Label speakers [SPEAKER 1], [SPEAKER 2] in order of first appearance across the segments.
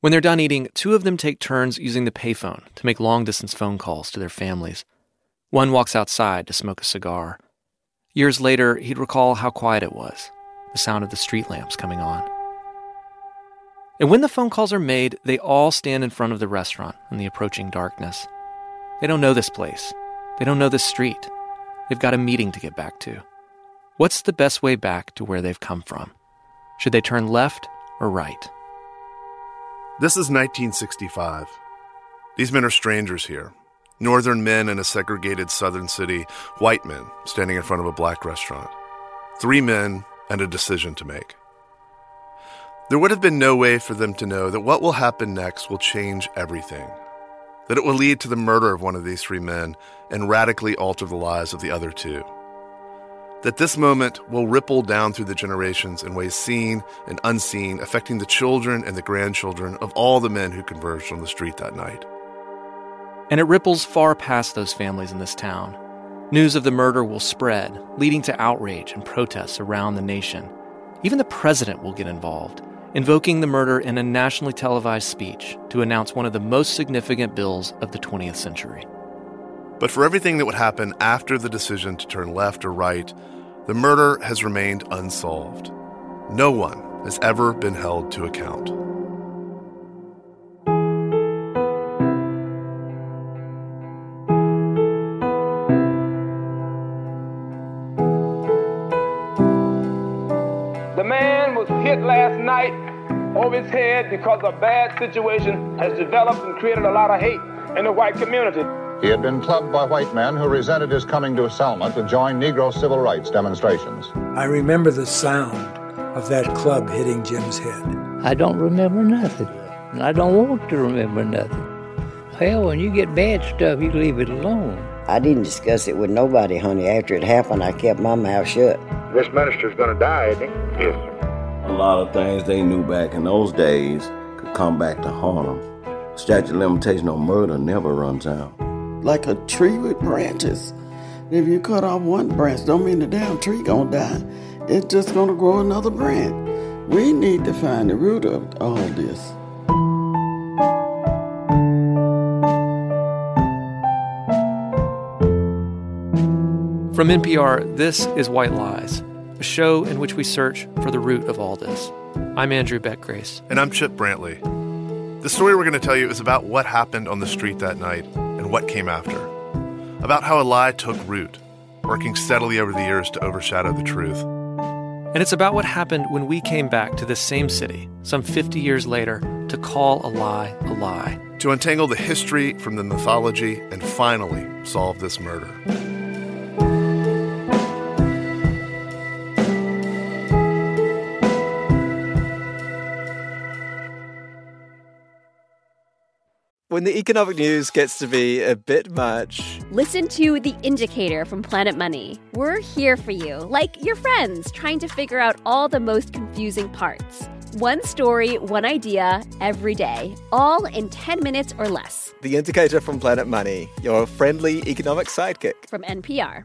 [SPEAKER 1] When they're done eating, two of them take turns using the payphone to make long distance phone calls to their families. One walks outside to smoke a cigar. Years later, he'd recall how quiet it was, the sound of the street lamps coming on. And when the phone calls are made, they all stand in front of the restaurant in the approaching darkness. They don't know this place. They don't know this street. They've got a meeting to get back to. What's the best way back to where they've come from? Should they turn left or right?
[SPEAKER 2] This is 1965. These men are strangers here. Northern men in a segregated southern city, white men standing in front of a black restaurant. Three men and a decision to make. There would have been no way for them to know that what will happen next will change everything. That it will lead to the murder of one of these three men and radically alter the lives of the other two that this moment will ripple down through the generations in ways seen and unseen, affecting the children and the grandchildren of all the men who converged on the street that night.
[SPEAKER 1] And it ripples far past those families in this town. News of the murder will spread, leading to outrage and protests around the nation. Even the president will get involved, invoking the murder in a nationally televised speech to announce one of the most significant bills of the 20th century.
[SPEAKER 2] But for everything that would happen after the decision to turn left or right, the murder has remained unsolved. No one has ever been held to account.
[SPEAKER 3] The man was hit last night over his head because a bad situation has developed and created a lot of hate in the white community.
[SPEAKER 4] He had been clubbed by white men who resented his coming to Selma to join Negro civil rights demonstrations.
[SPEAKER 5] I remember the sound of that club hitting Jim's head.
[SPEAKER 6] I don't remember nothing. And I don't want to remember nothing. Hell, when you get bad stuff, you leave it alone.
[SPEAKER 7] I didn't discuss it with nobody, honey. After it happened, I kept my mouth shut.
[SPEAKER 8] This minister's gonna die, isn't he?
[SPEAKER 9] Yes. A lot of things they knew back in those days could come back to haunt them. Statute of limitation on murder never runs out
[SPEAKER 10] like a tree with branches. If you cut off one branch, don't mean the damn tree gonna die. It's just gonna grow another branch. We need to find the root of all this.
[SPEAKER 1] From NPR, this is White Lies, a show in which we search for the root of all this. I'm Andrew Beck Grace.
[SPEAKER 2] And I'm Chip Brantley. The story we're going to tell you is about what happened on the street that night and what came after. About how a lie took root, working steadily over the years to overshadow the truth.
[SPEAKER 1] And it's about what happened when we came back to this same city, some 50 years later, to call a lie a lie.
[SPEAKER 2] To untangle the history from the mythology and finally solve this murder.
[SPEAKER 11] When the economic news gets to be a bit much.
[SPEAKER 12] Listen to The Indicator from Planet Money. We're here for you, like your friends, trying to figure out all the most confusing parts. One story, one idea, every day, all in 10 minutes or less.
[SPEAKER 11] The Indicator from Planet Money, your friendly economic sidekick.
[SPEAKER 12] From NPR.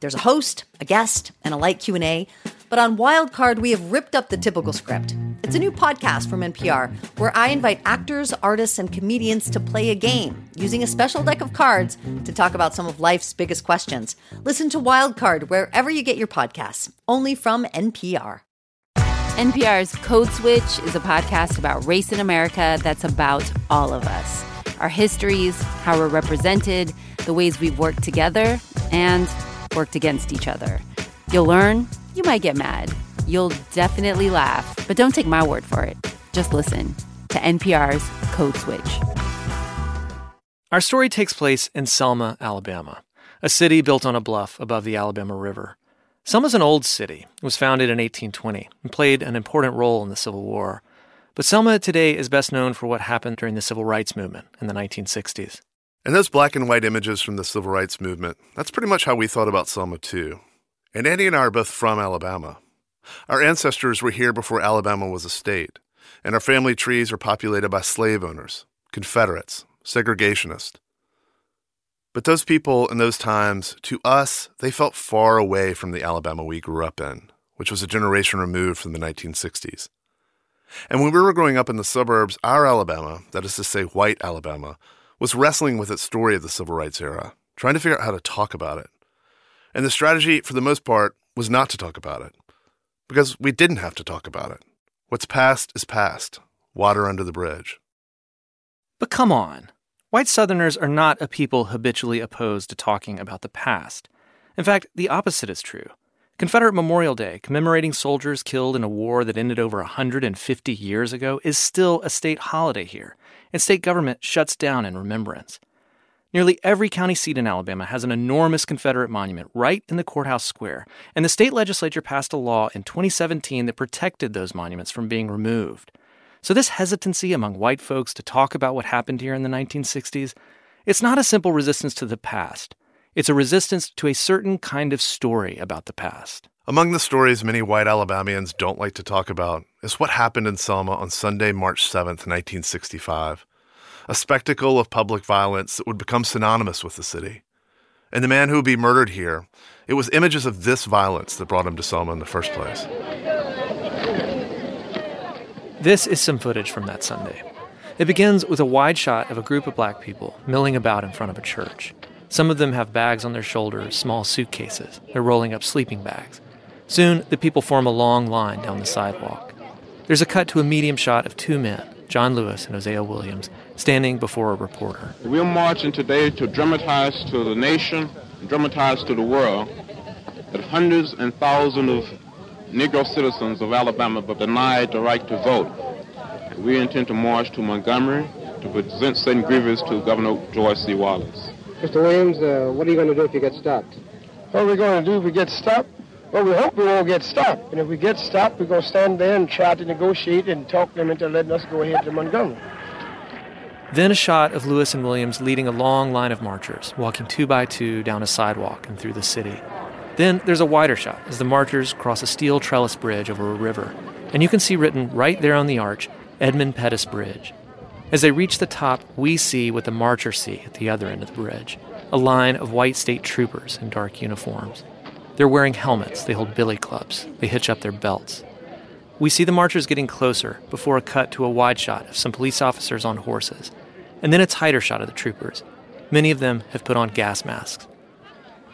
[SPEAKER 13] There's a host, a guest, and a light Q&A. But on Wildcard, we have ripped up the typical script. It's a new podcast from NPR where I invite actors, artists, and comedians to play a game using a special deck of cards to talk about some of life's biggest questions. Listen to Wildcard wherever you get your podcasts, only from NPR.
[SPEAKER 14] NPR's Code Switch is a podcast about race in America that's about all of us. our histories, how we're represented, the ways we've worked together and worked against each other. You'll learn, you might get mad, you'll definitely laugh, but don't take my word for it. Just listen to NPR's Code Switch.
[SPEAKER 1] Our story takes place in Selma, Alabama, a city built on a bluff above the Alabama River. Selma's an old city. It was founded in 1820 and played an important role in the Civil War. But Selma today is best known for what happened during the Civil Rights Movement in the 1960s.
[SPEAKER 2] And those black and white images from the Civil Rights Movement, that's pretty much how we thought about Selma, too. And Andy and I are both from Alabama. Our ancestors were here before Alabama was a state, and our family trees are populated by slave owners, Confederates, segregationists. But those people in those times, to us, they felt far away from the Alabama we grew up in, which was a generation removed from the 1960s. And when we were growing up in the suburbs, our Alabama, that is to say, white Alabama, was wrestling with its story of the civil rights era, trying to figure out how to talk about it. And the strategy, for the most part, was not to talk about it, because we didn't have to talk about it. What's past is past, water under the bridge.
[SPEAKER 1] But come on. White Southerners are not a people habitually opposed to talking about the past. In fact, the opposite is true. Confederate Memorial Day, commemorating soldiers killed in a war that ended over 150 years ago, is still a state holiday here, and state government shuts down in remembrance. Nearly every county seat in Alabama has an enormous Confederate monument right in the courthouse square, and the state legislature passed a law in 2017 that protected those monuments from being removed. So, this hesitancy among white folks to talk about what happened here in the 1960s, it's not a simple resistance to the past. It's a resistance to a certain kind of story about the past.
[SPEAKER 2] Among the stories many white Alabamians don't like to talk about is what happened in Selma on Sunday, March 7th, 1965. A spectacle of public violence that would become synonymous with the city. And the man who would be murdered here, it was images of this violence that brought him to Selma in the first place.
[SPEAKER 1] This is some footage from that Sunday. It begins with a wide shot of a group of black people milling about in front of a church. Some of them have bags on their shoulders, small suitcases. They're rolling up sleeping bags. Soon, the people form a long line down the sidewalk. There's a cut to a medium shot of two men, John Lewis and Hosea Williams, standing before a reporter.
[SPEAKER 15] We're marching today to dramatize to the nation, dramatize to the world, that hundreds and thousands of Negro citizens of Alabama were denied the right to vote. We intend to march to Montgomery to present certain grievances to Governor George C. Wallace.
[SPEAKER 16] Mr. Williams, uh, what are you going to do if you get stopped?
[SPEAKER 17] What are we going to do if we get stopped? Well, we hope we won't get stopped. And if we get stopped, we're going to stand there and try to negotiate and talk them into letting us go ahead to Montgomery.
[SPEAKER 1] Then a shot of Lewis and Williams leading a long line of marchers, walking two by two down a sidewalk and through the city. Then there's a wider shot as the marchers cross a steel trellis bridge over a river, and you can see written right there on the arch, Edmund Pettus Bridge. As they reach the top, we see what the marchers see at the other end of the bridge a line of white state troopers in dark uniforms. They're wearing helmets, they hold billy clubs, they hitch up their belts. We see the marchers getting closer before a cut to a wide shot of some police officers on horses, and then a tighter shot of the troopers. Many of them have put on gas masks.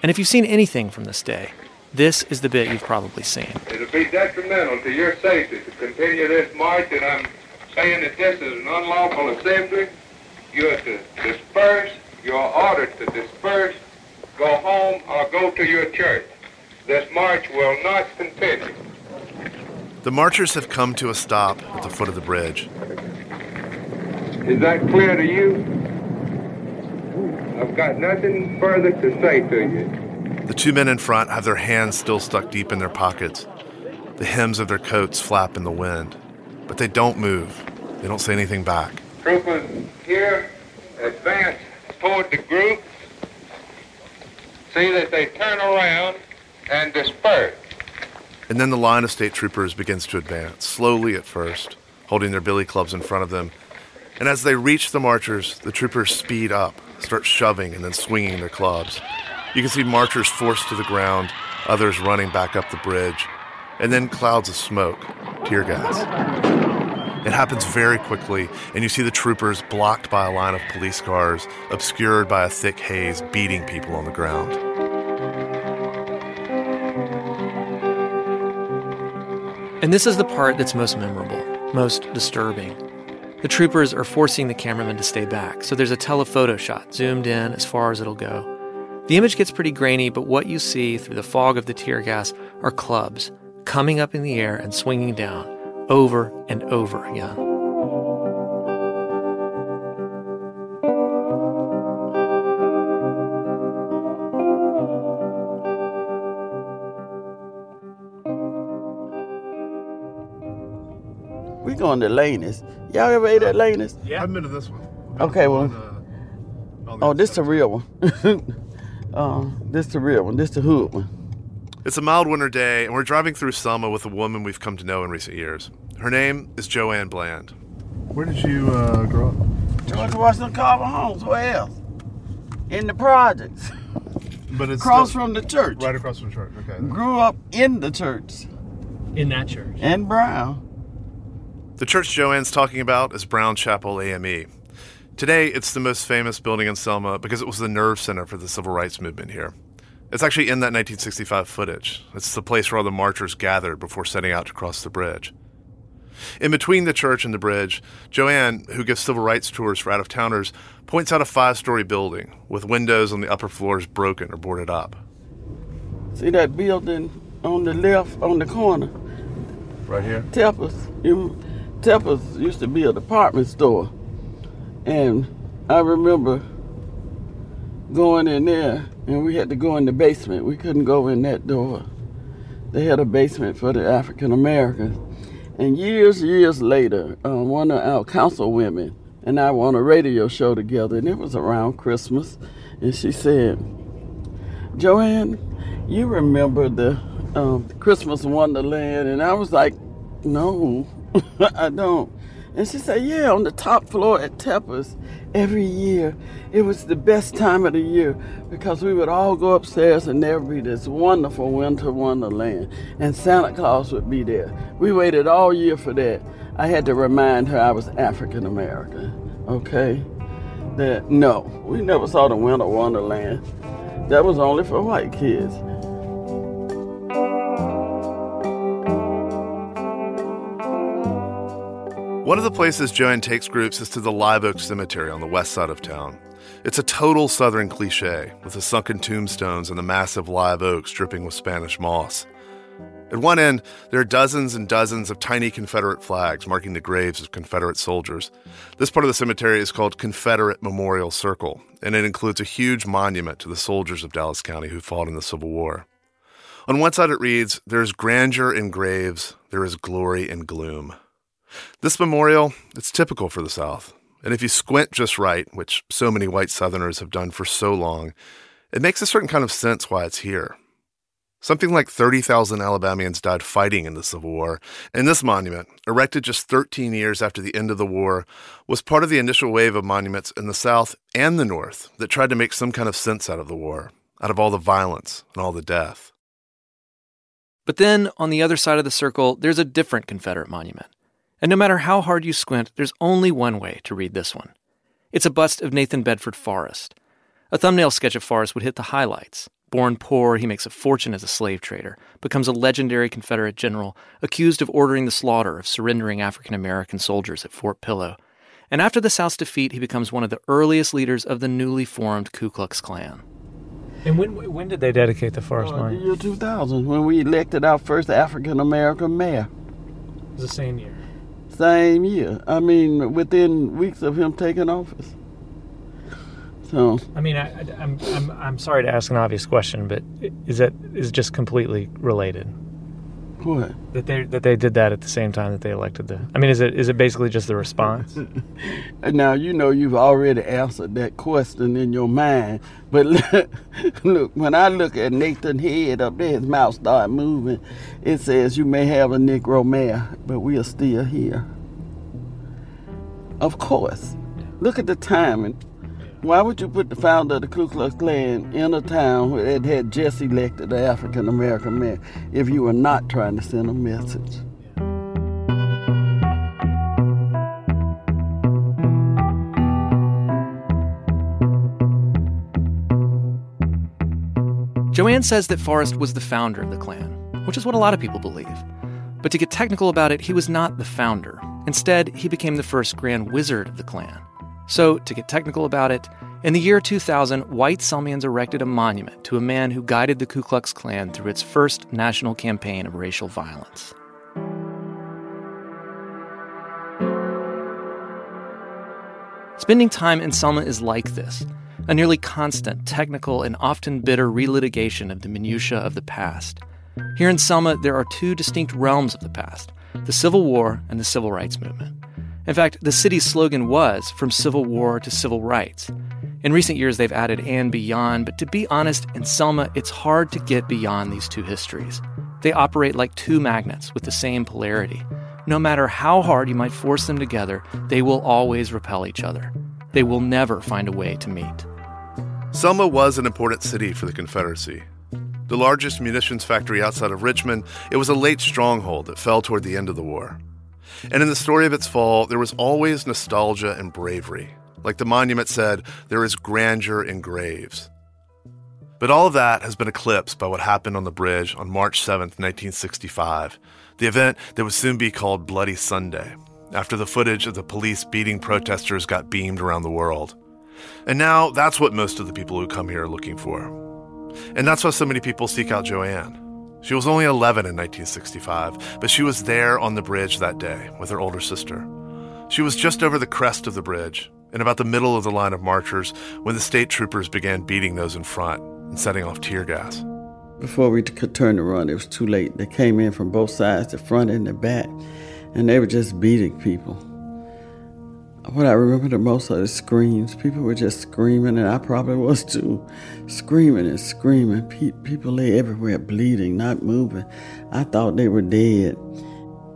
[SPEAKER 1] And if you've seen anything from this day, this is the bit you've probably seen.
[SPEAKER 18] It'll be detrimental to your safety to continue this march, and I'm saying that this is an unlawful assembly. You are to disperse. You are ordered to disperse, go home, or go to your church. This march will not continue.
[SPEAKER 2] The marchers have come to a stop at the foot of the bridge.
[SPEAKER 18] Is that clear to you? I've got nothing further to say to you.
[SPEAKER 2] The two men in front have their hands still stuck deep in their pockets. The hems of their coats flap in the wind, but they don't move. They don't say anything back.
[SPEAKER 18] Troopers here advance toward the group. See that they turn around and disperse.
[SPEAKER 2] And then the line of state troopers begins to advance, slowly at first, holding their billy clubs in front of them. And as they reach the marchers, the troopers speed up, start shoving and then swinging their clubs. You can see marchers forced to the ground, others running back up the bridge, and then clouds of smoke, tear gas. It happens very quickly, and you see the troopers blocked by a line of police cars, obscured by a thick haze, beating people on the ground.
[SPEAKER 1] And this is the part that's most memorable, most disturbing. The troopers are forcing the cameraman to stay back, so there's a telephoto shot zoomed in as far as it'll go. The image gets pretty grainy, but what you see through the fog of the tear gas are clubs coming up in the air and swinging down over and over again.
[SPEAKER 10] Going to Laney's. Y'all ever ate at Laney's?
[SPEAKER 2] Yeah. I've been to this one.
[SPEAKER 10] Okay, well. Oh, this the real one. uh, this the real one. This the hood one.
[SPEAKER 2] It's a mild winter day, and we're driving through Selma with a woman we've come to know in recent years. Her name is Joanne Bland. Where did you uh, grow up?
[SPEAKER 10] George Washington Carver Homes. Where else? In the projects.
[SPEAKER 2] But it's
[SPEAKER 10] across
[SPEAKER 2] still-
[SPEAKER 10] from the church.
[SPEAKER 2] Right across from the church. Okay.
[SPEAKER 10] Grew up in the church.
[SPEAKER 1] In that church.
[SPEAKER 10] And Brown.
[SPEAKER 2] The church Joanne's talking about is Brown Chapel AME. Today, it's the most famous building in Selma because it was the nerve center for the civil rights movement here. It's actually in that 1965 footage. It's the place where all the marchers gathered before setting out to cross the bridge. In between the church and the bridge, Joanne, who gives civil rights tours for out of towners, points out a five story building with windows on the upper floors broken or boarded up.
[SPEAKER 10] See that building on the left on the corner?
[SPEAKER 2] Right here?
[SPEAKER 10] Tepper's. You, Tepper's used to be a department store. And I remember going in there and we had to go in the basement. We couldn't go in that door. They had a basement for the African Americans. And years, years later, um, one of our council women and I were on a radio show together, and it was around Christmas. And she said, Joanne, you remember the um, Christmas Wonderland? And I was like, no, I don't. And she said, yeah, on the top floor at Tepper's every year. It was the best time of the year because we would all go upstairs and there would be this wonderful winter wonderland. And Santa Claus would be there. We waited all year for that. I had to remind her I was African American, okay? That no, we never saw the winter wonderland. That was only for white kids.
[SPEAKER 2] One of the places Joanne takes groups is to the Live Oak Cemetery on the west side of town. It's a total southern cliche, with the sunken tombstones and the massive live oaks dripping with Spanish moss. At one end, there are dozens and dozens of tiny Confederate flags marking the graves of Confederate soldiers. This part of the cemetery is called Confederate Memorial Circle, and it includes a huge monument to the soldiers of Dallas County who fought in the Civil War. On one side, it reads, There is grandeur in graves, there is glory in gloom. This memorial, it's typical for the South. And if you squint just right, which so many white Southerners have done for so long, it makes a certain kind of sense why it's here. Something like 30,000 Alabamians died fighting in the Civil War, and this monument, erected just 13 years after the end of the war, was part of the initial wave of monuments in the South and the North that tried to make some kind of sense out of the war, out of all the violence and all the death.
[SPEAKER 1] But then, on the other side of the circle, there's a different Confederate monument. And no matter how hard you squint, there's only one way to read this one. It's a bust of Nathan Bedford Forrest. A thumbnail sketch of Forrest would hit the highlights. Born poor, he makes a fortune as a slave trader, becomes a legendary Confederate general, accused of ordering the slaughter of surrendering African American soldiers at Fort Pillow. And after the South's defeat, he becomes one of the earliest leaders of the newly formed Ku Klux Klan.
[SPEAKER 19] And when when did they dedicate the Forrest
[SPEAKER 10] Uh, the
[SPEAKER 19] Monument?
[SPEAKER 10] year 2000, when we elected our first African American mayor.
[SPEAKER 19] It was the same year.
[SPEAKER 10] Same year. I mean, within weeks of him taking office. So,
[SPEAKER 19] I mean, I, I- I'm, I'm I'm sorry to ask an obvious question, but is that is just completely related?
[SPEAKER 10] What?
[SPEAKER 19] That they that they did that at the same time that they elected the. I mean, is it is it basically just the response?
[SPEAKER 10] now you know you've already answered that question in your mind. But look, look, when I look at Nathan Head up there, his mouth start moving. It says you may have a Negro mayor, but we are still here. Of course. Look at the timing. Why would you put the founder of the Ku Klux Klan in a town where it had just elected an African American mayor if you were not trying to send a message?
[SPEAKER 1] Joanne says that Forrest was the founder of the Klan, which is what a lot of people believe. But to get technical about it, he was not the founder. Instead, he became the first Grand Wizard of the Klan. So, to get technical about it, in the year 2000, white Selmians erected a monument to a man who guided the Ku Klux Klan through its first national campaign of racial violence. Spending time in Selma is like this a nearly constant, technical, and often bitter relitigation of the minutiae of the past. Here in Selma, there are two distinct realms of the past the Civil War and the Civil Rights Movement. In fact, the city's slogan was From Civil War to Civil Rights. In recent years, they've added and beyond, but to be honest, in Selma, it's hard to get beyond these two histories. They operate like two magnets with the same polarity. No matter how hard you might force them together, they will always repel each other. They will never find a way to meet.
[SPEAKER 2] Selma was an important city for the Confederacy. The largest munitions factory outside of Richmond, it was a late stronghold that fell toward the end of the war. And in the story of its fall, there was always nostalgia and bravery. Like the monument said, there is grandeur in graves. But all of that has been eclipsed by what happened on the bridge on March 7, 1965, the event that would soon be called Bloody Sunday, after the footage of the police beating protesters got beamed around the world. And now that's what most of the people who come here are looking for. And that's why so many people seek out Joanne. She was only 11 in 1965, but she was there on the bridge that day with her older sister. She was just over the crest of the bridge, in about the middle of the line of marchers, when the state troopers began beating those in front and setting off tear gas.
[SPEAKER 10] Before we could turn to run, it was too late. They came in from both sides, the front and the back, and they were just beating people. What I remember the most are the screams. People were just screaming, and I probably was too. Screaming and screaming. Pe- people lay everywhere bleeding, not moving. I thought they were dead.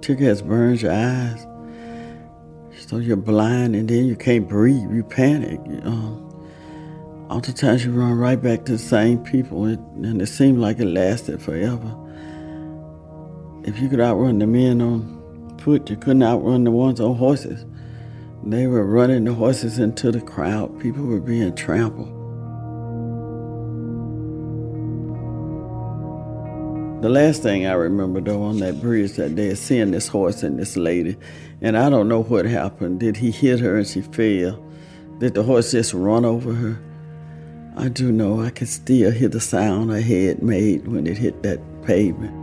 [SPEAKER 10] Tear burns your eyes. So you're blind, and then you can't breathe. You panic. Um, Oftentimes you run right back to the same people, and it seemed like it lasted forever. If you could outrun the men on foot, you couldn't outrun the ones on horses. They were running the horses into the crowd. People were being trampled. The last thing I remember, though, on that bridge that day is seeing this horse and this lady. And I don't know what happened. Did he hit her and she fell? Did the horse just run over her? I do know I can still hear the sound her head made when it hit that pavement.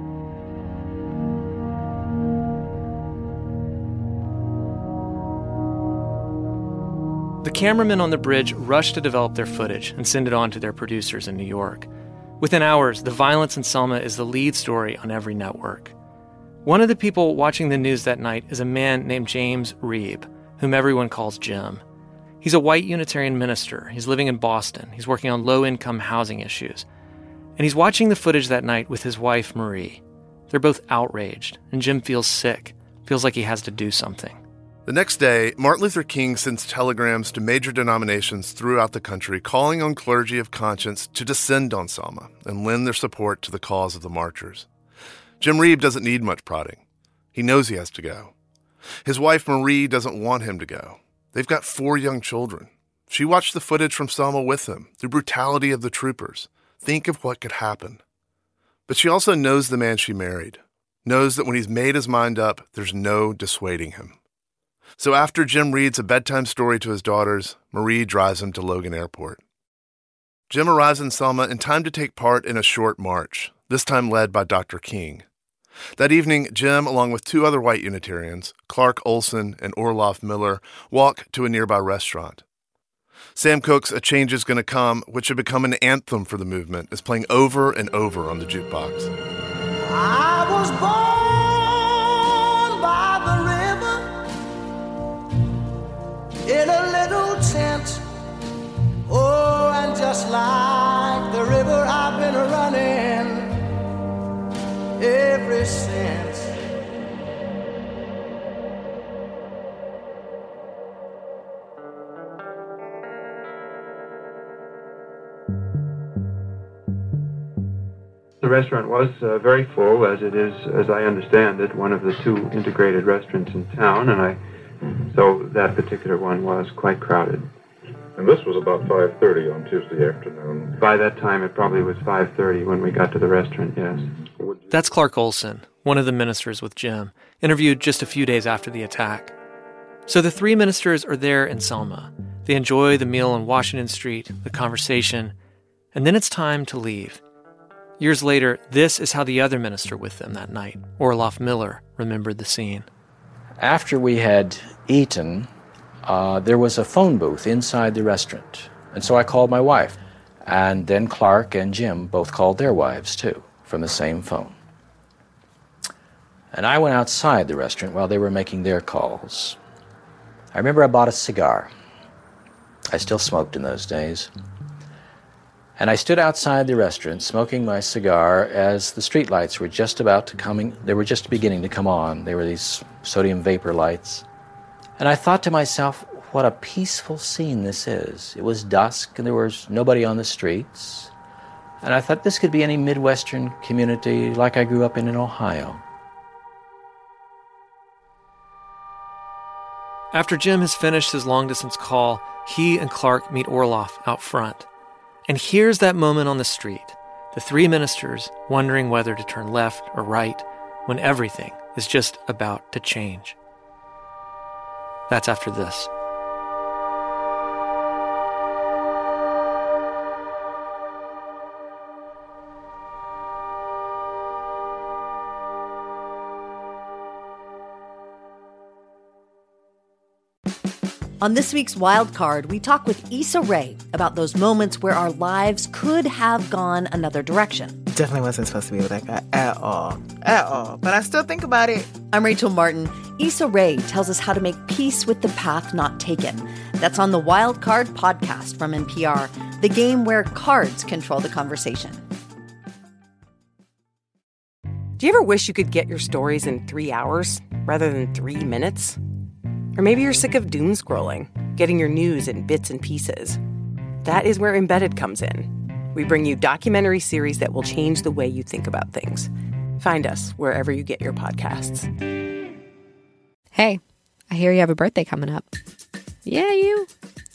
[SPEAKER 1] Cameramen on the bridge rushed to develop their footage and send it on to their producers in New York. Within hours, the violence in Selma is the lead story on every network. One of the people watching the news that night is a man named James Reeb, whom everyone calls Jim. He's a white Unitarian minister. He's living in Boston. He's working on low income housing issues. And he's watching the footage that night with his wife, Marie. They're both outraged, and Jim feels sick, feels like he has to do something.
[SPEAKER 2] The next day, Martin Luther King sends telegrams to major denominations throughout the country calling on clergy of conscience to descend on Selma and lend their support to the cause of the marchers. Jim Reeb doesn't need much prodding. He knows he has to go. His wife Marie doesn't want him to go. They've got four young children. She watched the footage from Selma with him, the brutality of the troopers. Think of what could happen. But she also knows the man she married, knows that when he's made his mind up, there's no dissuading him. So after Jim reads a bedtime story to his daughters, Marie drives him to Logan Airport. Jim arrives in Selma in time to take part in a short march, this time led by Dr. King. That evening, Jim, along with two other white Unitarians, Clark Olson and Orloff Miller, walk to a nearby restaurant. Sam Cooke's A Change is Gonna Come, which had become an anthem for the movement, is playing over and over on the jukebox.
[SPEAKER 20] I was born in a little tent. Oh, and just like the river, I've been running ever since.
[SPEAKER 21] The restaurant was uh, very full, as it is, as I understand it, one of the two integrated restaurants in town, and I, Mm-hmm. so that particular one was quite crowded.
[SPEAKER 22] And this was about 5.30 on Tuesday afternoon.
[SPEAKER 21] By that time, it probably was 5.30 when we got to the restaurant, yes.
[SPEAKER 1] That's Clark Olson, one of the ministers with Jim, interviewed just a few days after the attack. So the three ministers are there in Selma. They enjoy the meal on Washington Street, the conversation, and then it's time to leave. Years later, this is how the other minister with them that night, Orloff Miller, remembered the scene.
[SPEAKER 23] After we had eaten, uh, there was a phone booth inside the restaurant. And so I called my wife. And then Clark and Jim both called their wives, too, from the same phone. And I went outside the restaurant while they were making their calls. I remember I bought a cigar. I still smoked in those days. And I stood outside the restaurant smoking my cigar as the streetlights were just about to coming they were just beginning to come on. They were these sodium vapor lights. And I thought to myself, what a peaceful scene this is. It was dusk and there was nobody on the streets. And I thought this could be any Midwestern community like I grew up in in Ohio.
[SPEAKER 1] After Jim has finished his long distance call, he and Clark meet Orloff out front. And here's that moment on the street the three ministers wondering whether to turn left or right when everything is just about to change. That's after this.
[SPEAKER 13] On this week's Wild Card, we talk with Issa Rae about those moments where our lives could have gone another direction.
[SPEAKER 24] Definitely wasn't supposed to be with that guy at all. At all. But I still think about it.
[SPEAKER 13] I'm Rachel Martin. Issa Rae tells us how to make peace with the path not taken. That's on the Wild Card podcast from NPR, the game where cards control the conversation.
[SPEAKER 25] Do you ever wish you could get your stories in three hours rather than three minutes? Or maybe you're sick of doom scrolling, getting your news in bits and pieces. That is where Embedded comes in. We bring you documentary series that will change the way you think about things. Find us wherever you get your podcasts.
[SPEAKER 26] Hey, I hear you have a birthday coming up. Yeah, you.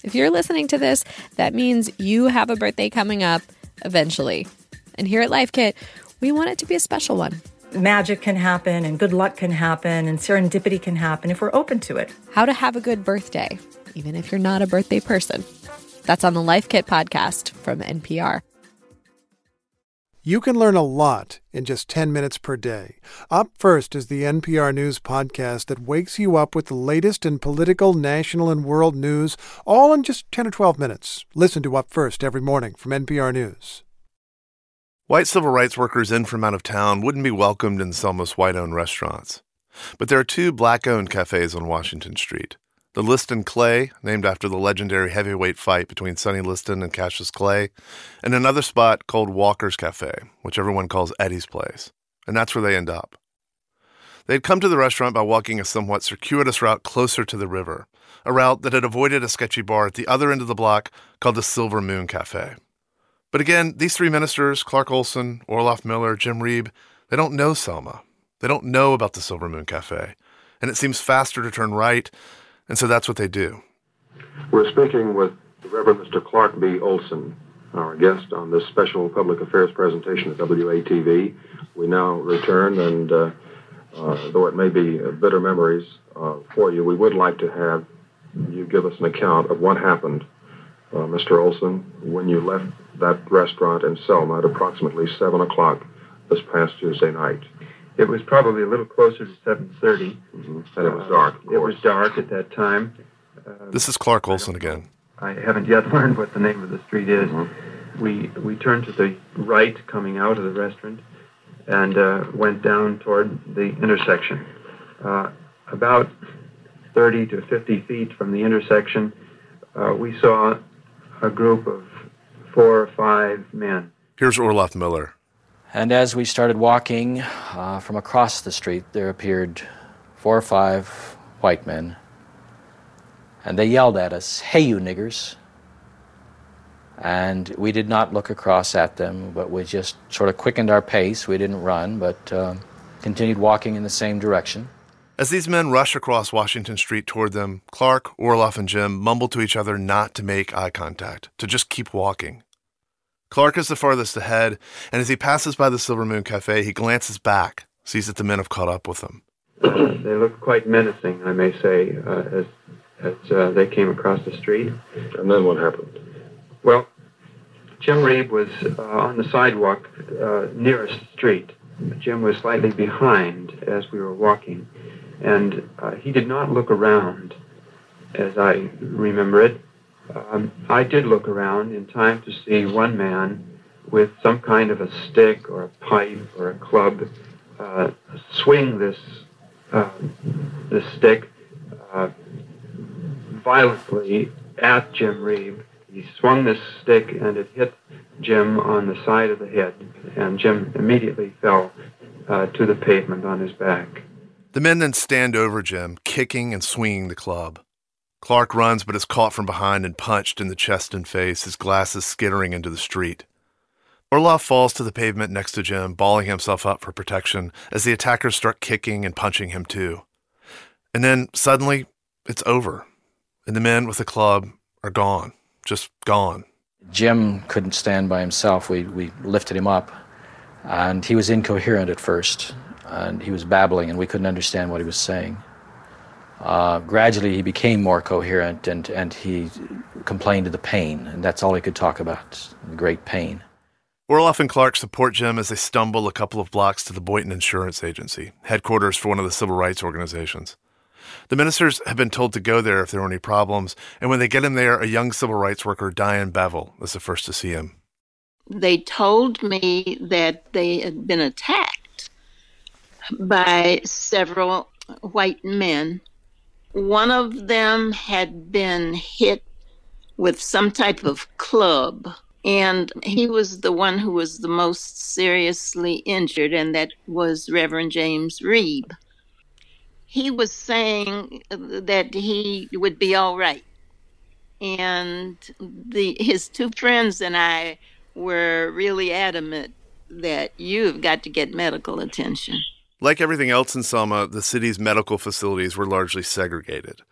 [SPEAKER 26] If you're listening to this, that means you have a birthday coming up eventually. And here at Life Kit, we want it to be a special one
[SPEAKER 27] magic can happen and good luck can happen and serendipity can happen if we're open to it.
[SPEAKER 26] How to have a good birthday, even if you're not a birthday person. That's on the Life Kit podcast from NPR.
[SPEAKER 28] You can learn a lot in just 10 minutes per day. Up First is the NPR News podcast that wakes you up with the latest in political, national, and world news, all in just 10 or 12 minutes. Listen to Up First every morning from NPR News.
[SPEAKER 2] White civil rights workers in from out of town wouldn't be welcomed in Selma's white owned restaurants. But there are two black owned cafes on Washington Street. The Liston Clay, named after the legendary heavyweight fight between Sonny Liston and Cassius Clay, and another spot called Walker's Cafe, which everyone calls Eddie's Place. And that's where they end up. They'd come to the restaurant by walking a somewhat circuitous route closer to the river, a route that had avoided a sketchy bar at the other end of the block called the Silver Moon Cafe. But again, these three ministers, Clark Olson, Orloff Miller, Jim Reeb, they don't know Selma. They don't know about the Silver Moon Cafe. And it seems faster to turn right, and so that's what they do.
[SPEAKER 22] We're speaking with the Reverend Mr. Clark B. Olson, our guest on this special public affairs presentation at WATV. We now return, and uh, uh, though it may be bitter memories uh, for you, we would like to have you give us an account of what happened, uh, Mr. Olson, when you left that restaurant in Selma at approximately 7 o'clock this past Tuesday night.
[SPEAKER 21] It was probably a little closer to 7.30.
[SPEAKER 22] Mm-hmm. And it was dark,
[SPEAKER 21] It was dark at that time.
[SPEAKER 2] Uh, this is Clark Olson again.
[SPEAKER 21] I haven't yet learned what the name of the street is. Mm-hmm. We, we turned to the right coming out of the restaurant and uh, went down toward the intersection. Uh, about 30 to 50 feet from the intersection, uh, we saw a group of four or five men.
[SPEAKER 2] Here's Orloff Miller.
[SPEAKER 23] And as we started walking uh, from across the street, there appeared four or five white men. And they yelled at us, Hey, you niggers. And we did not look across at them, but we just sort of quickened our pace. We didn't run, but uh, continued walking in the same direction.
[SPEAKER 2] As these men rush across Washington Street toward them, Clark, Orloff, and Jim mumble to each other not to make eye contact, to just keep walking. Clark is the farthest ahead, and as he passes by the Silver Moon Cafe, he glances back, sees that the men have caught up with him.
[SPEAKER 21] They looked quite menacing, I may say, uh, as as uh, they came across the street.
[SPEAKER 22] And then what happened?
[SPEAKER 21] Well, Jim Reeb was uh, on the sidewalk uh, nearest the street. Jim was slightly behind as we were walking, and uh, he did not look around, as I remember it. Um, I did look around in time to see one man with some kind of a stick or a pipe or a club uh, swing this uh, this stick uh, violently at Jim Reeb. He swung this stick and it hit Jim on the side of the head, and Jim immediately fell uh, to the pavement on his back.
[SPEAKER 2] The men then stand over Jim, kicking and swinging the club. Clark runs but is caught from behind and punched in the chest and face, his glasses skittering into the street. Orloff falls to the pavement next to Jim, balling himself up for protection as the attackers start kicking and punching him too. And then suddenly, it's over, and the men with the club are gone, just gone.
[SPEAKER 23] Jim couldn't stand by himself. We, we lifted him up, and he was incoherent at first, and he was babbling, and we couldn't understand what he was saying. Uh, gradually, he became more coherent, and, and he complained of the pain, and that's all he could talk about the great pain.
[SPEAKER 2] Orloff and Clark support Jim as they stumble a couple of blocks to the Boynton Insurance Agency, headquarters for one of the civil rights organizations. The ministers have been told to go there if there are any problems, and when they get him there, a young civil rights worker, Diane Bevel, is the first to see him.
[SPEAKER 29] They told me that they had been attacked by several white men. One of them had been hit with some type of club, and he was the one who was the most seriously injured, and that was Reverend James Reeb he was saying that he would be all right. And the his two friends and I were really adamant that you've got to get medical attention.
[SPEAKER 2] Like everything else in Selma, the city's medical facilities were largely segregated.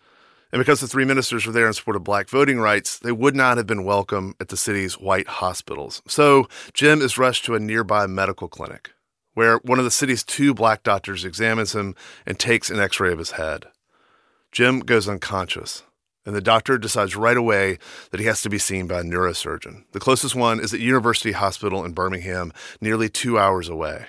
[SPEAKER 2] And because the three ministers were there in support of black voting rights, they would not have been welcome at the city's white hospitals. So Jim is rushed to a nearby medical clinic where one of the city's two black doctors examines him and takes an x ray of his head. Jim goes unconscious, and the doctor decides right away that he has to be seen by a neurosurgeon. The closest one is at University Hospital in Birmingham, nearly two hours away.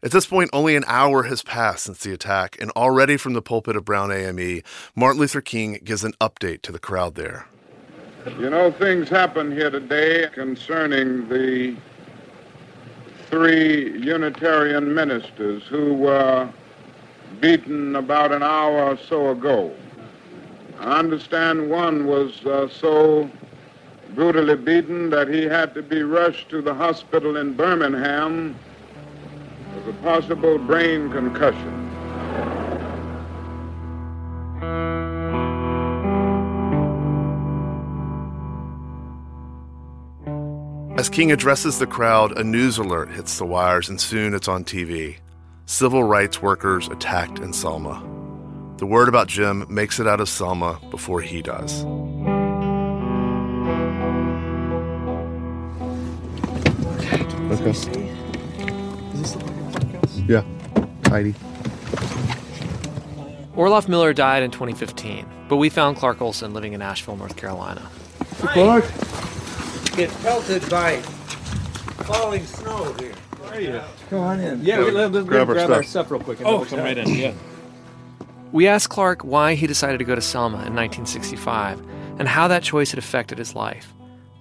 [SPEAKER 2] At this point, only an hour has passed since the attack, and already from the pulpit of Brown AME, Martin Luther King gives an update to the crowd there.
[SPEAKER 18] You know, things happen here today concerning the three Unitarian ministers who were beaten about an hour or so ago. I understand one was uh, so brutally beaten that he had to be rushed to the hospital in Birmingham with a possible brain concussion.
[SPEAKER 2] As King addresses the crowd, a news alert hits the wires, and soon it's on TV. Civil rights workers attacked in Selma. The word about Jim makes it out of Selma before he does.
[SPEAKER 30] Okay. Yeah. Heidi.
[SPEAKER 1] Orloff Miller died in 2015, but we found Clark Olson living in Asheville, North Carolina.
[SPEAKER 30] Clark?
[SPEAKER 31] get pelted by falling snow here.
[SPEAKER 30] Where are you?
[SPEAKER 31] Come on in.
[SPEAKER 30] Yeah, we, let's
[SPEAKER 31] grab,
[SPEAKER 30] grab,
[SPEAKER 31] our,
[SPEAKER 30] our
[SPEAKER 31] stuff.
[SPEAKER 30] stuff real quick. And
[SPEAKER 31] Oh,
[SPEAKER 30] then we'll come right in. Yeah.
[SPEAKER 1] We asked Clark why he decided to go to Selma in 1965 and how that choice had affected his life.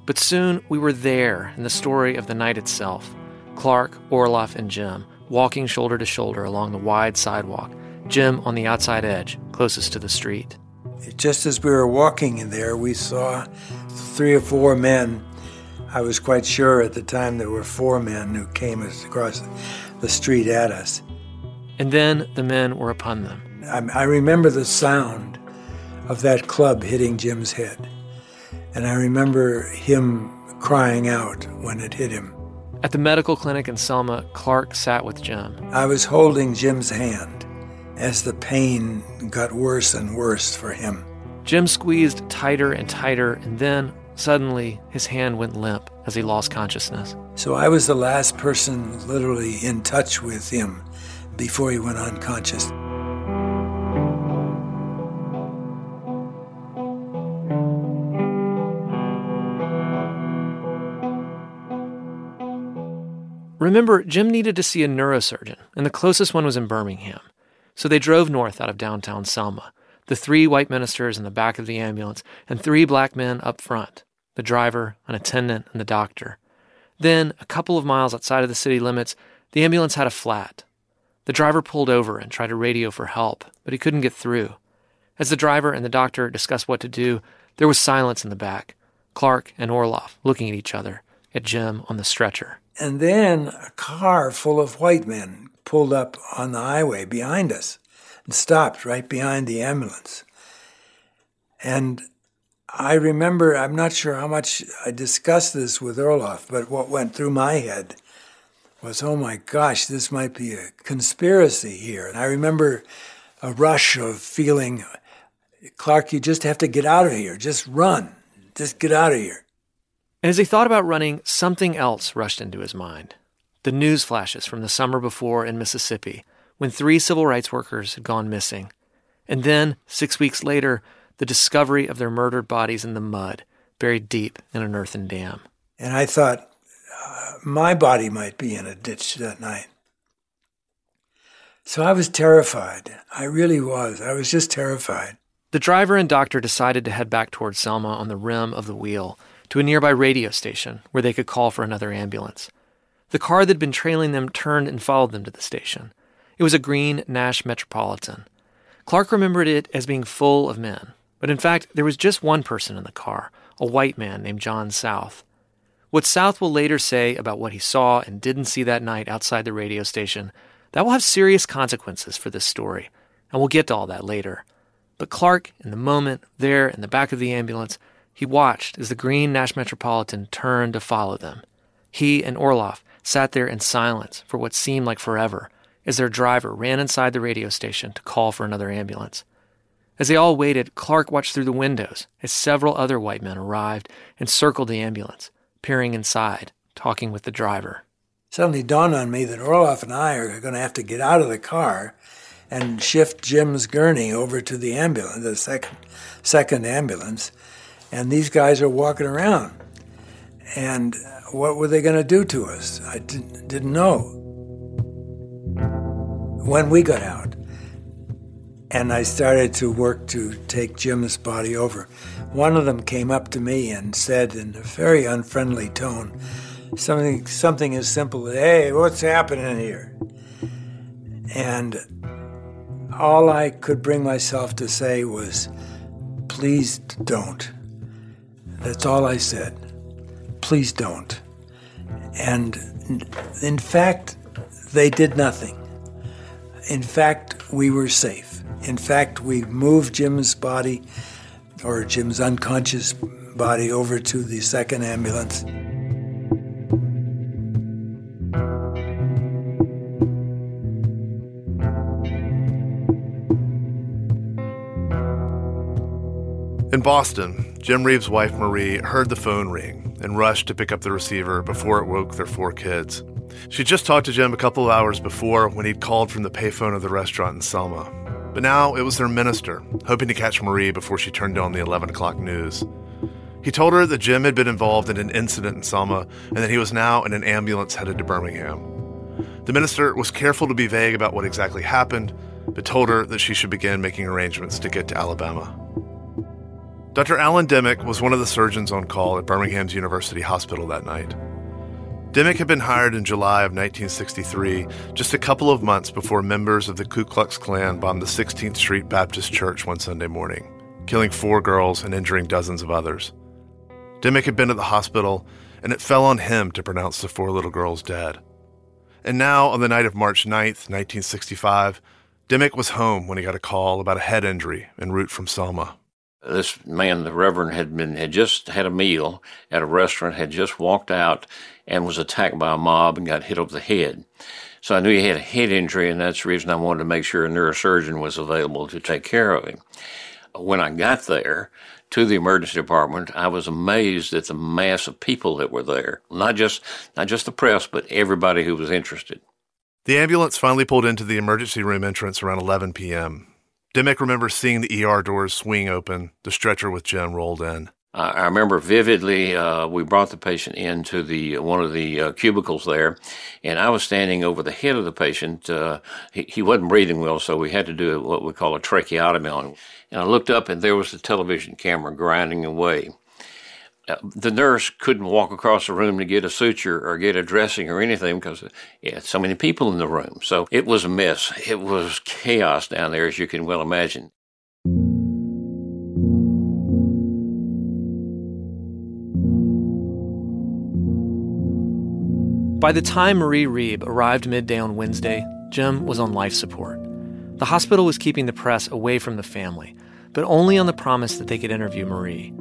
[SPEAKER 1] But soon we were there in the story of the night itself Clark, Orloff, and Jim walking shoulder to shoulder along the wide sidewalk, Jim on the outside edge, closest to the street.
[SPEAKER 31] Just as we were walking in there, we saw three or four men I was quite sure at the time there were four men who came across the street at us.
[SPEAKER 1] And then the men were upon them.
[SPEAKER 31] I, I remember the sound of that club hitting Jim's head. And I remember him crying out when it hit him.
[SPEAKER 1] At the medical clinic in Selma, Clark sat with Jim.
[SPEAKER 31] I was holding Jim's hand as the pain got worse and worse for him.
[SPEAKER 1] Jim squeezed tighter and tighter, and then Suddenly, his hand went limp as he lost consciousness.
[SPEAKER 31] So I was the last person literally in touch with him before he went unconscious.
[SPEAKER 1] Remember, Jim needed to see a neurosurgeon, and the closest one was in Birmingham. So they drove north out of downtown Selma, the three white ministers in the back of the ambulance, and three black men up front the driver, an attendant, and the doctor. Then, a couple of miles outside of the city limits, the ambulance had a flat. The driver pulled over and tried to radio for help, but he couldn't get through. As the driver and the doctor discussed what to do, there was silence in the back. Clark and Orloff looking at each other, at Jim on the stretcher.
[SPEAKER 31] And then a car full of white men pulled up on the highway behind us and stopped right behind the ambulance. And I remember, I'm not sure how much I discussed this with Orloff, but what went through my head was, oh my gosh, this might be a conspiracy here. And I remember a rush of feeling, Clark, you just have to get out of here. Just run. Just get out of here.
[SPEAKER 1] And as he thought about running, something else rushed into his mind. The news flashes from the summer before in Mississippi, when three civil rights workers had gone missing. And then, six weeks later, the discovery of their murdered bodies in the mud, buried deep in an earthen dam.
[SPEAKER 31] And I thought uh, my body might be in a ditch that night. So I was terrified. I really was. I was just terrified.
[SPEAKER 1] The driver and doctor decided to head back towards Selma on the rim of the wheel to a nearby radio station where they could call for another ambulance. The car that had been trailing them turned and followed them to the station. It was a green Nash Metropolitan. Clark remembered it as being full of men, but in fact, there was just one person in the car, a white man named John South. What South will later say about what he saw and didn't see that night outside the radio station, that will have serious consequences for this story, and we'll get to all that later. But Clark, in the moment, there in the back of the ambulance, he watched as the green Nash Metropolitan turned to follow them. He and Orloff sat there in silence for what seemed like forever as their driver ran inside the radio station to call for another ambulance. As they all waited, Clark watched through the windows as several other white men arrived and circled the ambulance, peering inside, talking with the driver.
[SPEAKER 31] Suddenly dawned on me that Orloff and I are going to have to get out of the car and shift Jim's gurney over to the ambulance, the second, second ambulance. And these guys are walking around. And what were they going to do to us? I didn't, didn't know. When we got out, and I started to work to take Jim's body over. One of them came up to me and said in a very unfriendly tone, something something as simple as, "Hey, what's happening here?" And all I could bring myself to say was, "Please don't." That's all I said. Please don't. And in fact, they did nothing. In fact, we were safe. In fact, we moved Jim's body, or Jim's unconscious body, over to the second ambulance.
[SPEAKER 2] In Boston, Jim Reeb's wife Marie heard the phone ring and rushed to pick up the receiver before it woke their four kids. She just talked to Jim a couple of hours before when he'd called from the payphone of the restaurant in Selma. But now it was their minister, hoping to catch Marie before she turned on the 11 o'clock news. He told her that Jim had been involved in an incident in Selma and that he was now in an ambulance headed to Birmingham. The minister was careful to be vague about what exactly happened, but told her that she should begin making arrangements to get to Alabama. Dr. Alan Dimick was one of the surgeons on call at Birmingham's University Hospital that night. Dimick had been hired in July of 1963, just a couple of months before members of the Ku Klux Klan bombed the 16th Street Baptist Church one Sunday morning, killing four girls and injuring dozens of others. Dimick had been at the hospital, and it fell on him to pronounce the four little girls dead. And now, on the night of March 9th, 1965, Dimick was home when he got a call about a head injury en route from Selma.
[SPEAKER 32] This man, the Reverend, had been had just had a meal at a restaurant, had just walked out and was attacked by a mob and got hit over the head. So I knew he had a head injury, and that's the reason I wanted to make sure a neurosurgeon was available to take care of him. When I got there to the emergency department, I was amazed at the mass of people that were there. Not just not just the press, but everybody who was interested.
[SPEAKER 2] The ambulance finally pulled into the emergency room entrance around 11 p.m. Dimick remembers seeing the ER doors swing open, the stretcher with Jim rolled in.
[SPEAKER 32] I I remember vividly. Uh, we brought the patient into the one of the uh, cubicles there, and I was standing over the head of the patient. Uh, he, he wasn't breathing well, so we had to do what we call a tracheotomy on him. And I looked up, and there was the television camera grinding away. Uh, the nurse couldn't walk across the room to get a suture or get a dressing or anything because he had so many people in the room. So it was a mess. It was chaos down there, as you can well imagine.
[SPEAKER 1] By the time Marie Reeb arrived midday on Wednesday, Jim was on life support. The hospital was keeping the press away from the family, but only on the promise that they could interview Marie.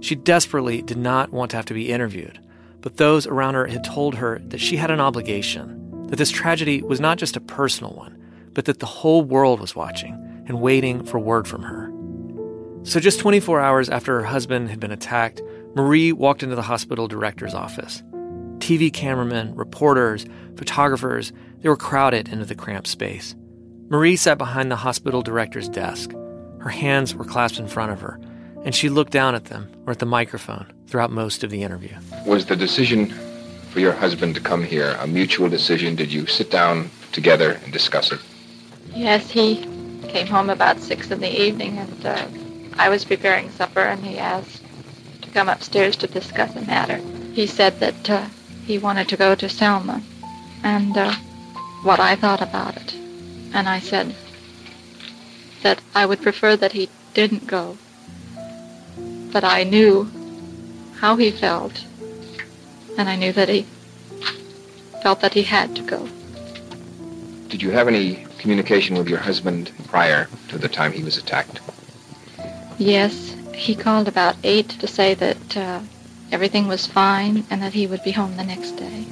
[SPEAKER 1] She desperately did not want to have to be interviewed, but those around her had told her that she had an obligation, that this tragedy was not just a personal one, but that the whole world was watching and waiting for word from her. So, just 24 hours after her husband had been attacked, Marie walked into the hospital director's office. TV cameramen, reporters, photographers, they were crowded into the cramped space. Marie sat behind the hospital director's desk. Her hands were clasped in front of her, and she looked down at them or at the microphone throughout most of the interview.
[SPEAKER 33] Was the decision for your husband to come here a mutual decision? Did you sit down together and discuss it?
[SPEAKER 34] Yes, he came home about six in the evening, and uh, I was preparing supper, and he asked to come upstairs to discuss the matter. He said that uh, he wanted to go to Selma, and uh, what I thought about it. And I said that I would prefer that he didn't go, but I knew how he felt, and I knew that he felt that he had to go.
[SPEAKER 33] Did you have any communication with your husband prior to the time he was attacked?
[SPEAKER 34] Yes, he called about eight to say that uh, everything was fine and that he would be home the next day.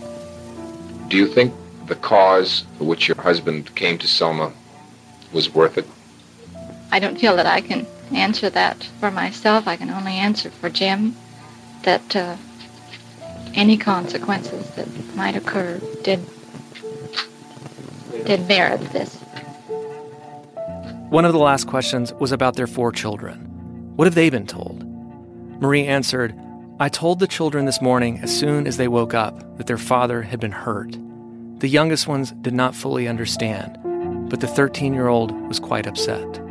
[SPEAKER 33] Do you think the cause for which your husband came to Selma was worth it?
[SPEAKER 34] I don't feel that I can answer that for myself. I can only answer for Jim that uh, any consequences that might occur did did merit this.
[SPEAKER 1] One of the last questions was about their four children. What have they been told? Marie answered, I told the children this morning as soon as they woke up that their father had been hurt. The youngest ones did not fully understand, but the 13 year old was quite upset.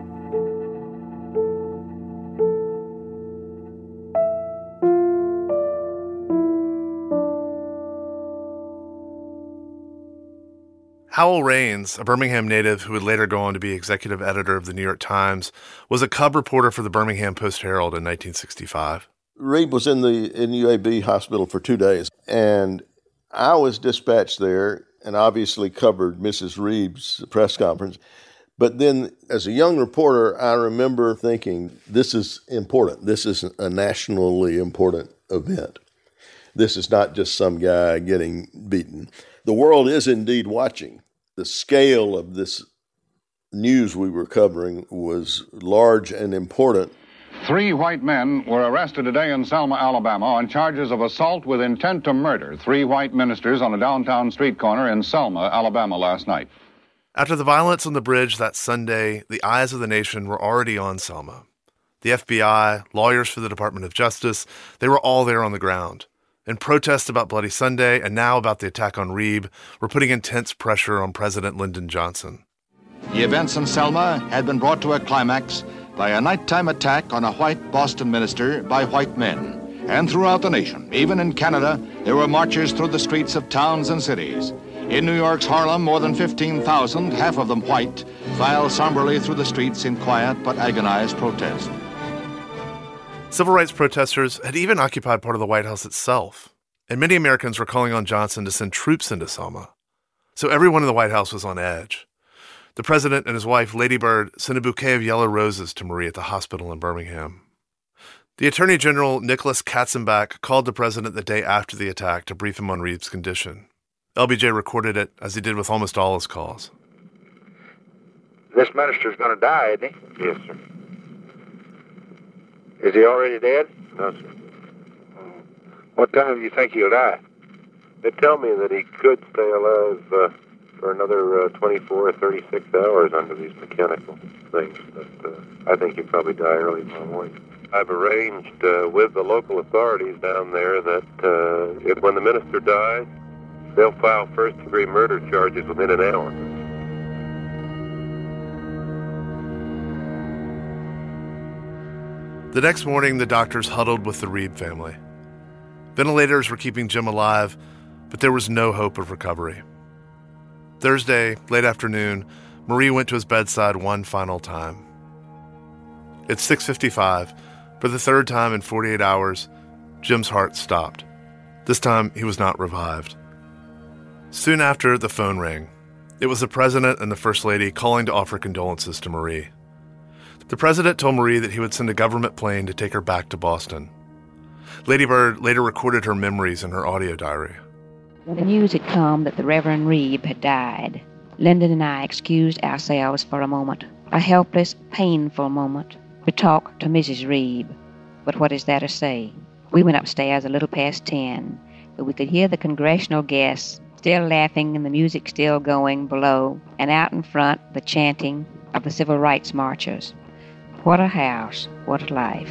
[SPEAKER 2] Howell Raines, a Birmingham native who would later go on to be executive editor of the New York Times, was a cub reporter for the Birmingham Post Herald in 1965.
[SPEAKER 35] Reeb was in the in UAB hospital for two days, and I was dispatched there and obviously covered Mrs. Reeb's press conference. But then, as a young reporter, I remember thinking, this is important. This is a nationally important event. This is not just some guy getting beaten. The world is indeed watching. The scale of this news we were covering was large and important.
[SPEAKER 36] Three white men were arrested today in Selma, Alabama on charges of assault with intent to murder three white ministers on a downtown street corner in Selma, Alabama last night.
[SPEAKER 2] After the violence on the bridge that Sunday, the eyes of the nation were already on Selma. The FBI, lawyers for the Department of Justice, they were all there on the ground. In protest about Bloody Sunday and now about the attack on Reeb, we're putting intense pressure on President Lyndon Johnson.
[SPEAKER 37] The events in Selma had been brought to a climax by a nighttime attack on a white Boston minister by white men. And throughout the nation, even in Canada, there were marches through the streets of towns and cities. In New York's Harlem, more than 15,000, half of them white, filed somberly through the streets in quiet but agonized protest.
[SPEAKER 2] Civil rights protesters had even occupied part of the White House itself, and many Americans were calling on Johnson to send troops into Selma. So everyone in the White House was on edge. The president and his wife, Lady Bird, sent a bouquet of yellow roses to Marie at the hospital in Birmingham. The Attorney General, Nicholas Katzenbach, called the president the day after the attack to brief him on Reeb's condition. LBJ recorded it, as he did with almost all his calls.
[SPEAKER 38] This minister's going to die, isn't he? Yes, sir. Is he already dead?
[SPEAKER 22] No, sir.
[SPEAKER 38] What time do you think he'll die?
[SPEAKER 22] They tell me that he could stay alive uh, for another uh, 24 or 36 hours under these mechanical things, but uh, I think he'll probably die early tomorrow morning.
[SPEAKER 39] I've arranged uh, with the local authorities down there that uh, if when the minister dies, they'll file first degree murder charges within an hour.
[SPEAKER 2] The next morning, the doctors huddled with the Reeb family. Ventilators were keeping Jim alive, but there was no hope of recovery. Thursday, late afternoon, Marie went to his bedside one final time. It's 6:55. For the third time in 48 hours, Jim's heart stopped. This time he was not revived. Soon after, the phone rang. It was the president and the first lady calling to offer condolences to Marie. The president told Marie that he would send a government plane to take her back to Boston. Lady Bird later recorded her memories in her audio diary.
[SPEAKER 40] The news had come that the Reverend Reeb had died. Lyndon and I excused ourselves for a moment, a helpless, painful moment. We talked to Mrs. Reeb, but what is there to say? We went upstairs a little past ten, but we could hear the congressional guests still laughing and the music still going below, and out in front the chanting of the civil rights marchers. What a house, what a life.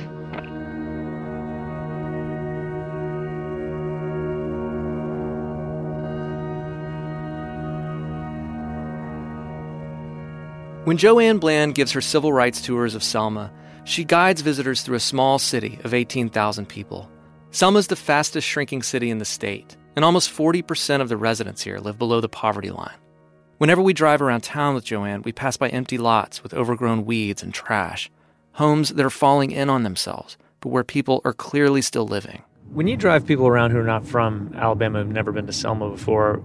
[SPEAKER 1] When Joanne Bland gives her civil rights tours of Selma, she guides visitors through a small city of 18,000 people. Selma's the fastest shrinking city in the state, and almost 40% of the residents here live below the poverty line. Whenever we drive around town with Joanne, we pass by empty lots with overgrown weeds and trash, homes that are falling in on themselves, but where people are clearly still living.
[SPEAKER 41] When you drive people around who are not from Alabama, who've never been to Selma before,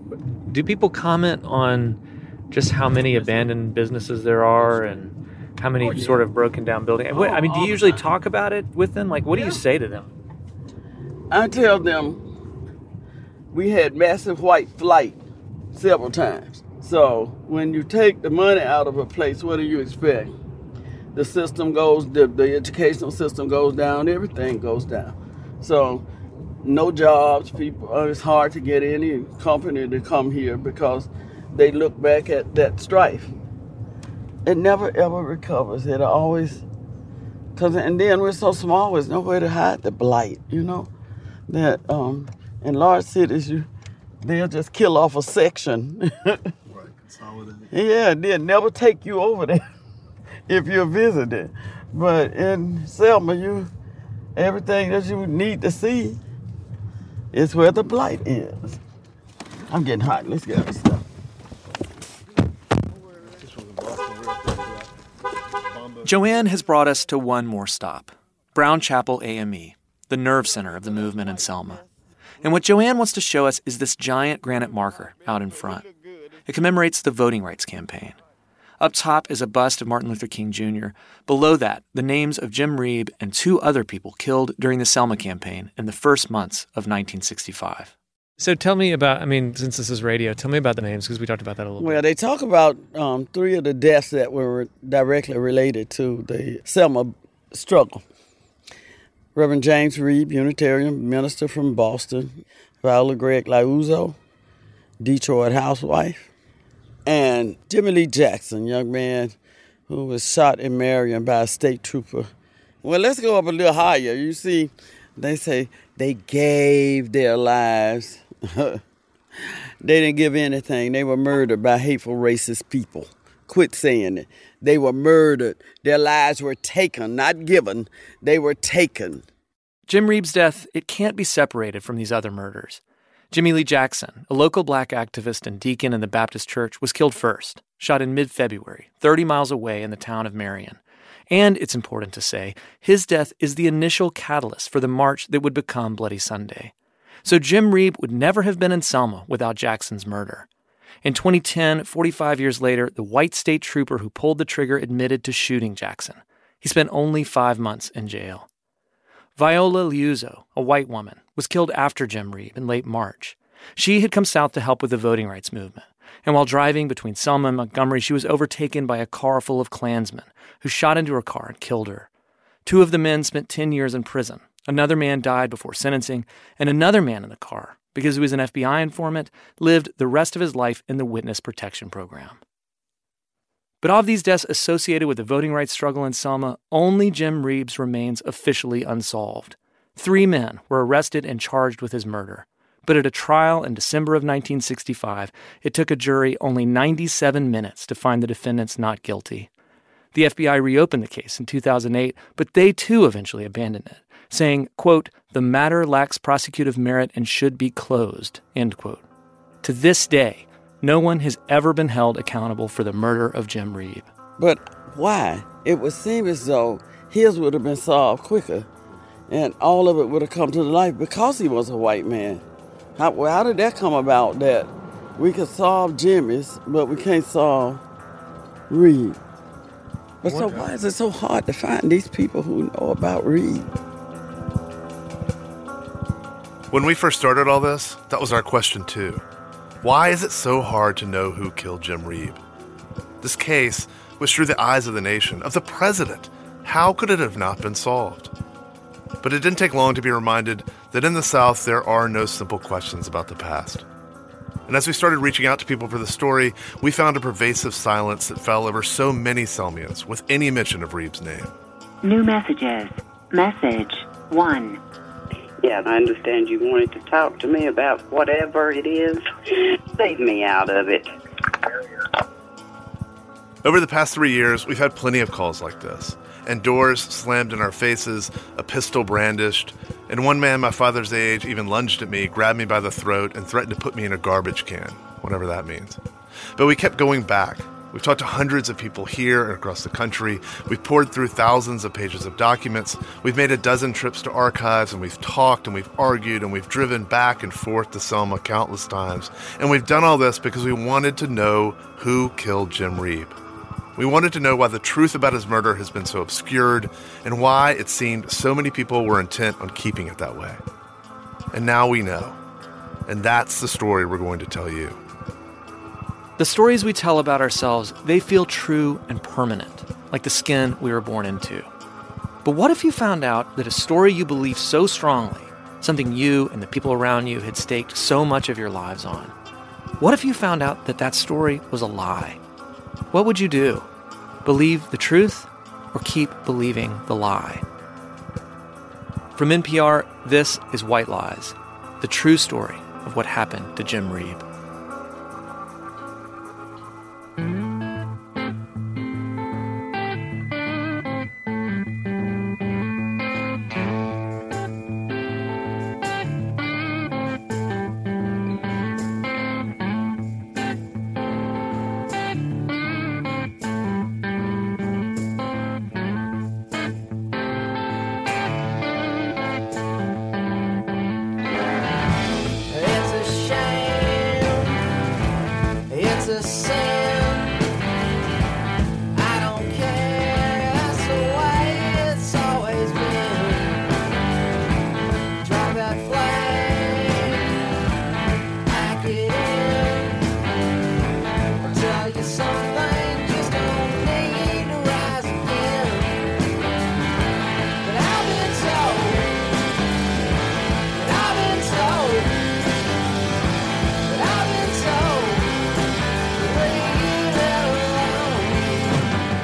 [SPEAKER 41] do people comment on just how many abandoned businesses there are and how many oh, yeah. sort of broken down buildings. Oh, I mean, do you oh, usually talk about it with them? Like, what yeah. do you say to them?
[SPEAKER 10] I tell them we had massive white flight several times. So when you take the money out of a place, what do you expect? The system goes, the, the educational system goes down, everything goes down. So no jobs, people. Uh, it's hard to get any company to come here because they look back at that strife. It never ever recovers. It always, cause and then we're so small, there's nowhere to hide the blight. You know, that um, in large cities you they'll just kill off a section. right, consolidate. Yeah, they'll never take you over there if you're visiting. But in Selma, you everything that you need to see is where the blight is. I'm getting hot. Let's get stuff.
[SPEAKER 1] Joanne has brought us to one more stop Brown Chapel AME, the nerve center of the movement in Selma. And what Joanne wants to show us is this giant granite marker out in front. It commemorates the voting rights campaign. Up top is a bust of Martin Luther King Jr. Below that, the names of Jim Reeb and two other people killed during the Selma campaign in the first months of 1965.
[SPEAKER 41] So tell me about, I mean, since this is radio, tell me about the names because we talked about that a little
[SPEAKER 10] well,
[SPEAKER 41] bit.
[SPEAKER 10] they talk about um, three of the deaths that were directly related to the Selma struggle. Reverend James Reeb, Unitarian minister from Boston, Viola Gregg Liuzzo, Detroit housewife, and Jimmy Lee Jackson, young man who was shot in Marion by a state trooper. Well, let's go up a little higher. You see, they say they gave their lives they didn't give anything. They were murdered by hateful, racist people. Quit saying it. They were murdered. Their lives were taken, not given. They were taken.
[SPEAKER 1] Jim Reeb's death, it can't be separated from these other murders. Jimmy Lee Jackson, a local black activist and deacon in the Baptist church, was killed first, shot in mid February, 30 miles away in the town of Marion. And it's important to say, his death is the initial catalyst for the march that would become Bloody Sunday. So Jim Reeb would never have been in Selma without Jackson's murder. In 2010, 45 years later, the white state trooper who pulled the trigger admitted to shooting Jackson. He spent only five months in jail. Viola Liuzzo, a white woman, was killed after Jim Reeb in late March. She had come south to help with the voting rights movement. And while driving between Selma and Montgomery, she was overtaken by a car full of Klansmen who shot into her car and killed her. Two of the men spent 10 years in prison, Another man died before sentencing, and another man in the car, because he was an FBI informant, lived the rest of his life in the witness protection program. But of these deaths associated with the voting rights struggle in Selma, only Jim Reebs remains officially unsolved. Three men were arrested and charged with his murder. But at a trial in December of 1965, it took a jury only 97 minutes to find the defendants not guilty. The FBI reopened the case in 2008, but they too eventually abandoned it, saying, quote, the matter lacks prosecutive merit and should be closed, end quote. To this day, no one has ever been held accountable for the murder of Jim Reeb.
[SPEAKER 42] But why? It would seem as though his would have been solved quicker and all of it would have come to light because he was a white man. How, well, how did that come about that we could solve Jimmy's, but we can't solve Reeb? But so why is it so hard to find these people who know about Reeb?
[SPEAKER 2] When we first started all this, that was our question too. Why is it so hard to know who killed Jim Reeb? This case was through the eyes of the nation, of the president. How could it have not been solved? But it didn't take long to be reminded that in the South there are no simple questions about the past. And as we started reaching out to people for the story, we found a pervasive silence that fell over so many Selmians with any mention of Reeb's name.
[SPEAKER 43] New messages. Message 1.
[SPEAKER 44] Yeah, and I understand you wanted to talk to me about whatever it is. Save me out of it.
[SPEAKER 2] Over the past three years, we've had plenty of calls like this, and doors slammed in our faces, a pistol brandished, and one man my father's age even lunged at me, grabbed me by the throat, and threatened to put me in a garbage can, whatever that means. But we kept going back. We've talked to hundreds of people here and across the country. We've poured through thousands of pages of documents. We've made a dozen trips to archives, and we've talked and we've argued and we've driven back and forth to Selma countless times. And we've done all this because we wanted to know who killed Jim Reeb. We wanted to know why the truth about his murder has been so obscured and why it seemed so many people were intent on keeping it that way. And now we know. And that's the story we're going to tell you.
[SPEAKER 1] The stories we tell about ourselves, they feel true and permanent, like the skin we were born into. But what if you found out that a story you believe so strongly, something you and the people around you had staked so much of your lives on, what if you found out that that story was a lie? What would you do? Believe the truth or keep believing the lie? From NPR, this is White Lies, the true story of what happened to Jim Reeb.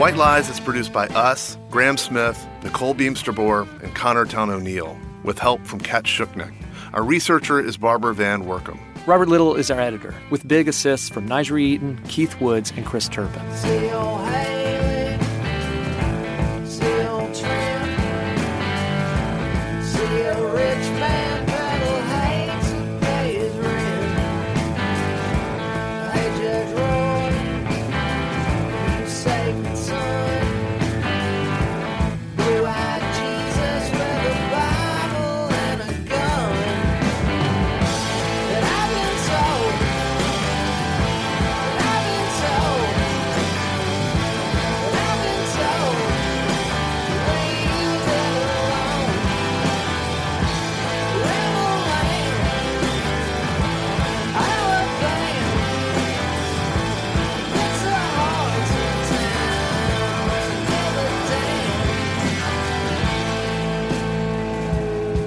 [SPEAKER 2] White Lies is produced by us, Graham Smith, Nicole Beemsterboer, and Connor Towne O'Neill, with help from Kat Shuknik. Our researcher is Barbara Van Woerkom.
[SPEAKER 1] Robert Little is our editor, with big assists from Nigel Eaton, Keith Woods, and Chris Turpin.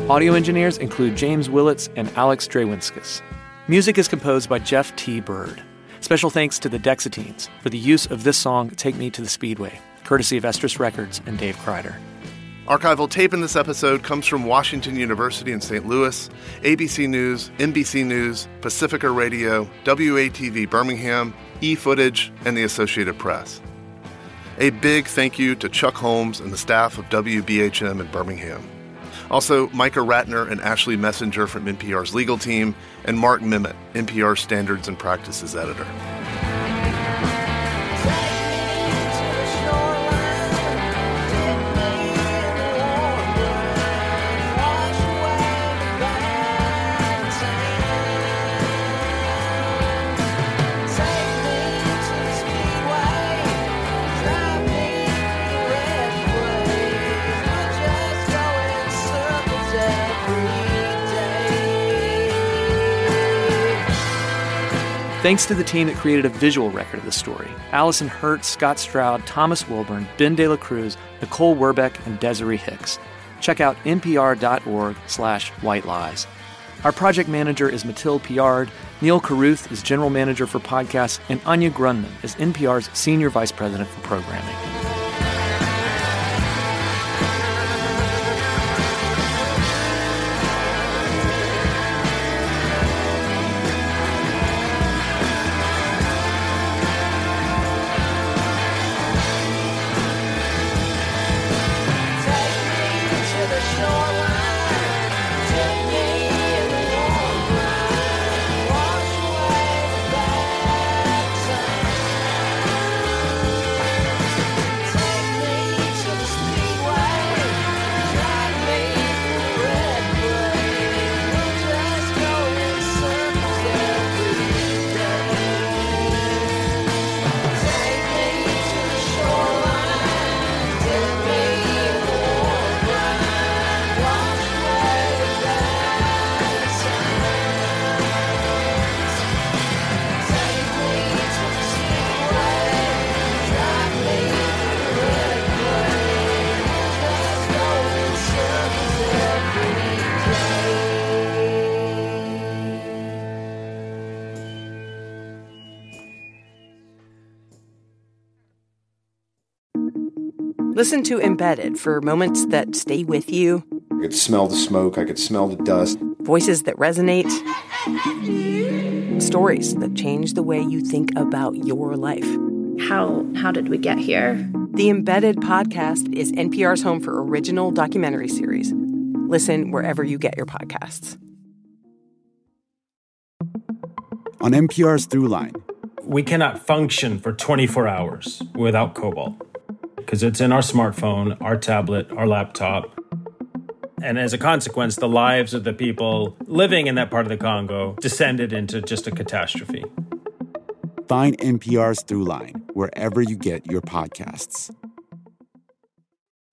[SPEAKER 1] Audio engineers include James Willetts and Alex Drewenskus. Music is composed by Jeff T. Byrd.
[SPEAKER 20] Special thanks to the Dexateens for the use of this song, Take Me to the Speedway, courtesy of Estrus Records and Dave Kreider.
[SPEAKER 2] Archival tape in this episode comes from Washington University in St. Louis, ABC News, NBC News, Pacifica Radio, WATV Birmingham, eFootage, and the Associated Press. A big thank you to Chuck Holmes and the staff of WBHM in Birmingham. Also, Micah Ratner and Ashley Messenger from NPR's legal team, and Mark Memmott, NPR Standards and Practices editor.
[SPEAKER 20] Thanks to the team that created a visual record of the story Allison Hurt, Scott Stroud, Thomas Wilburn, Ben De La Cruz, Nicole Werbeck, and Desiree Hicks. Check out npr.org slash white lies. Our project manager is Mathilde Piard, Neal Carruth is general manager for podcasts, and Anya Grundmann is NPR's senior vice president for programming.
[SPEAKER 25] Listen to Embedded for moments that stay with you,
[SPEAKER 36] I could smell the smoke, I could smell the dust.
[SPEAKER 25] voices that resonate, stories that change the way you think about your life.
[SPEAKER 44] How how did we get here?
[SPEAKER 25] The Embedded podcast is NPR's home for original documentary series. Listen wherever you get your podcasts.
[SPEAKER 45] On NPR's Throughline,
[SPEAKER 46] we cannot function for 24 hours without cobalt because it's in our smartphone, our tablet, our laptop. And as a consequence, the lives of the people living in that part of the Congo descended into just a catastrophe.
[SPEAKER 45] find NPR's Throughline wherever you get your podcasts.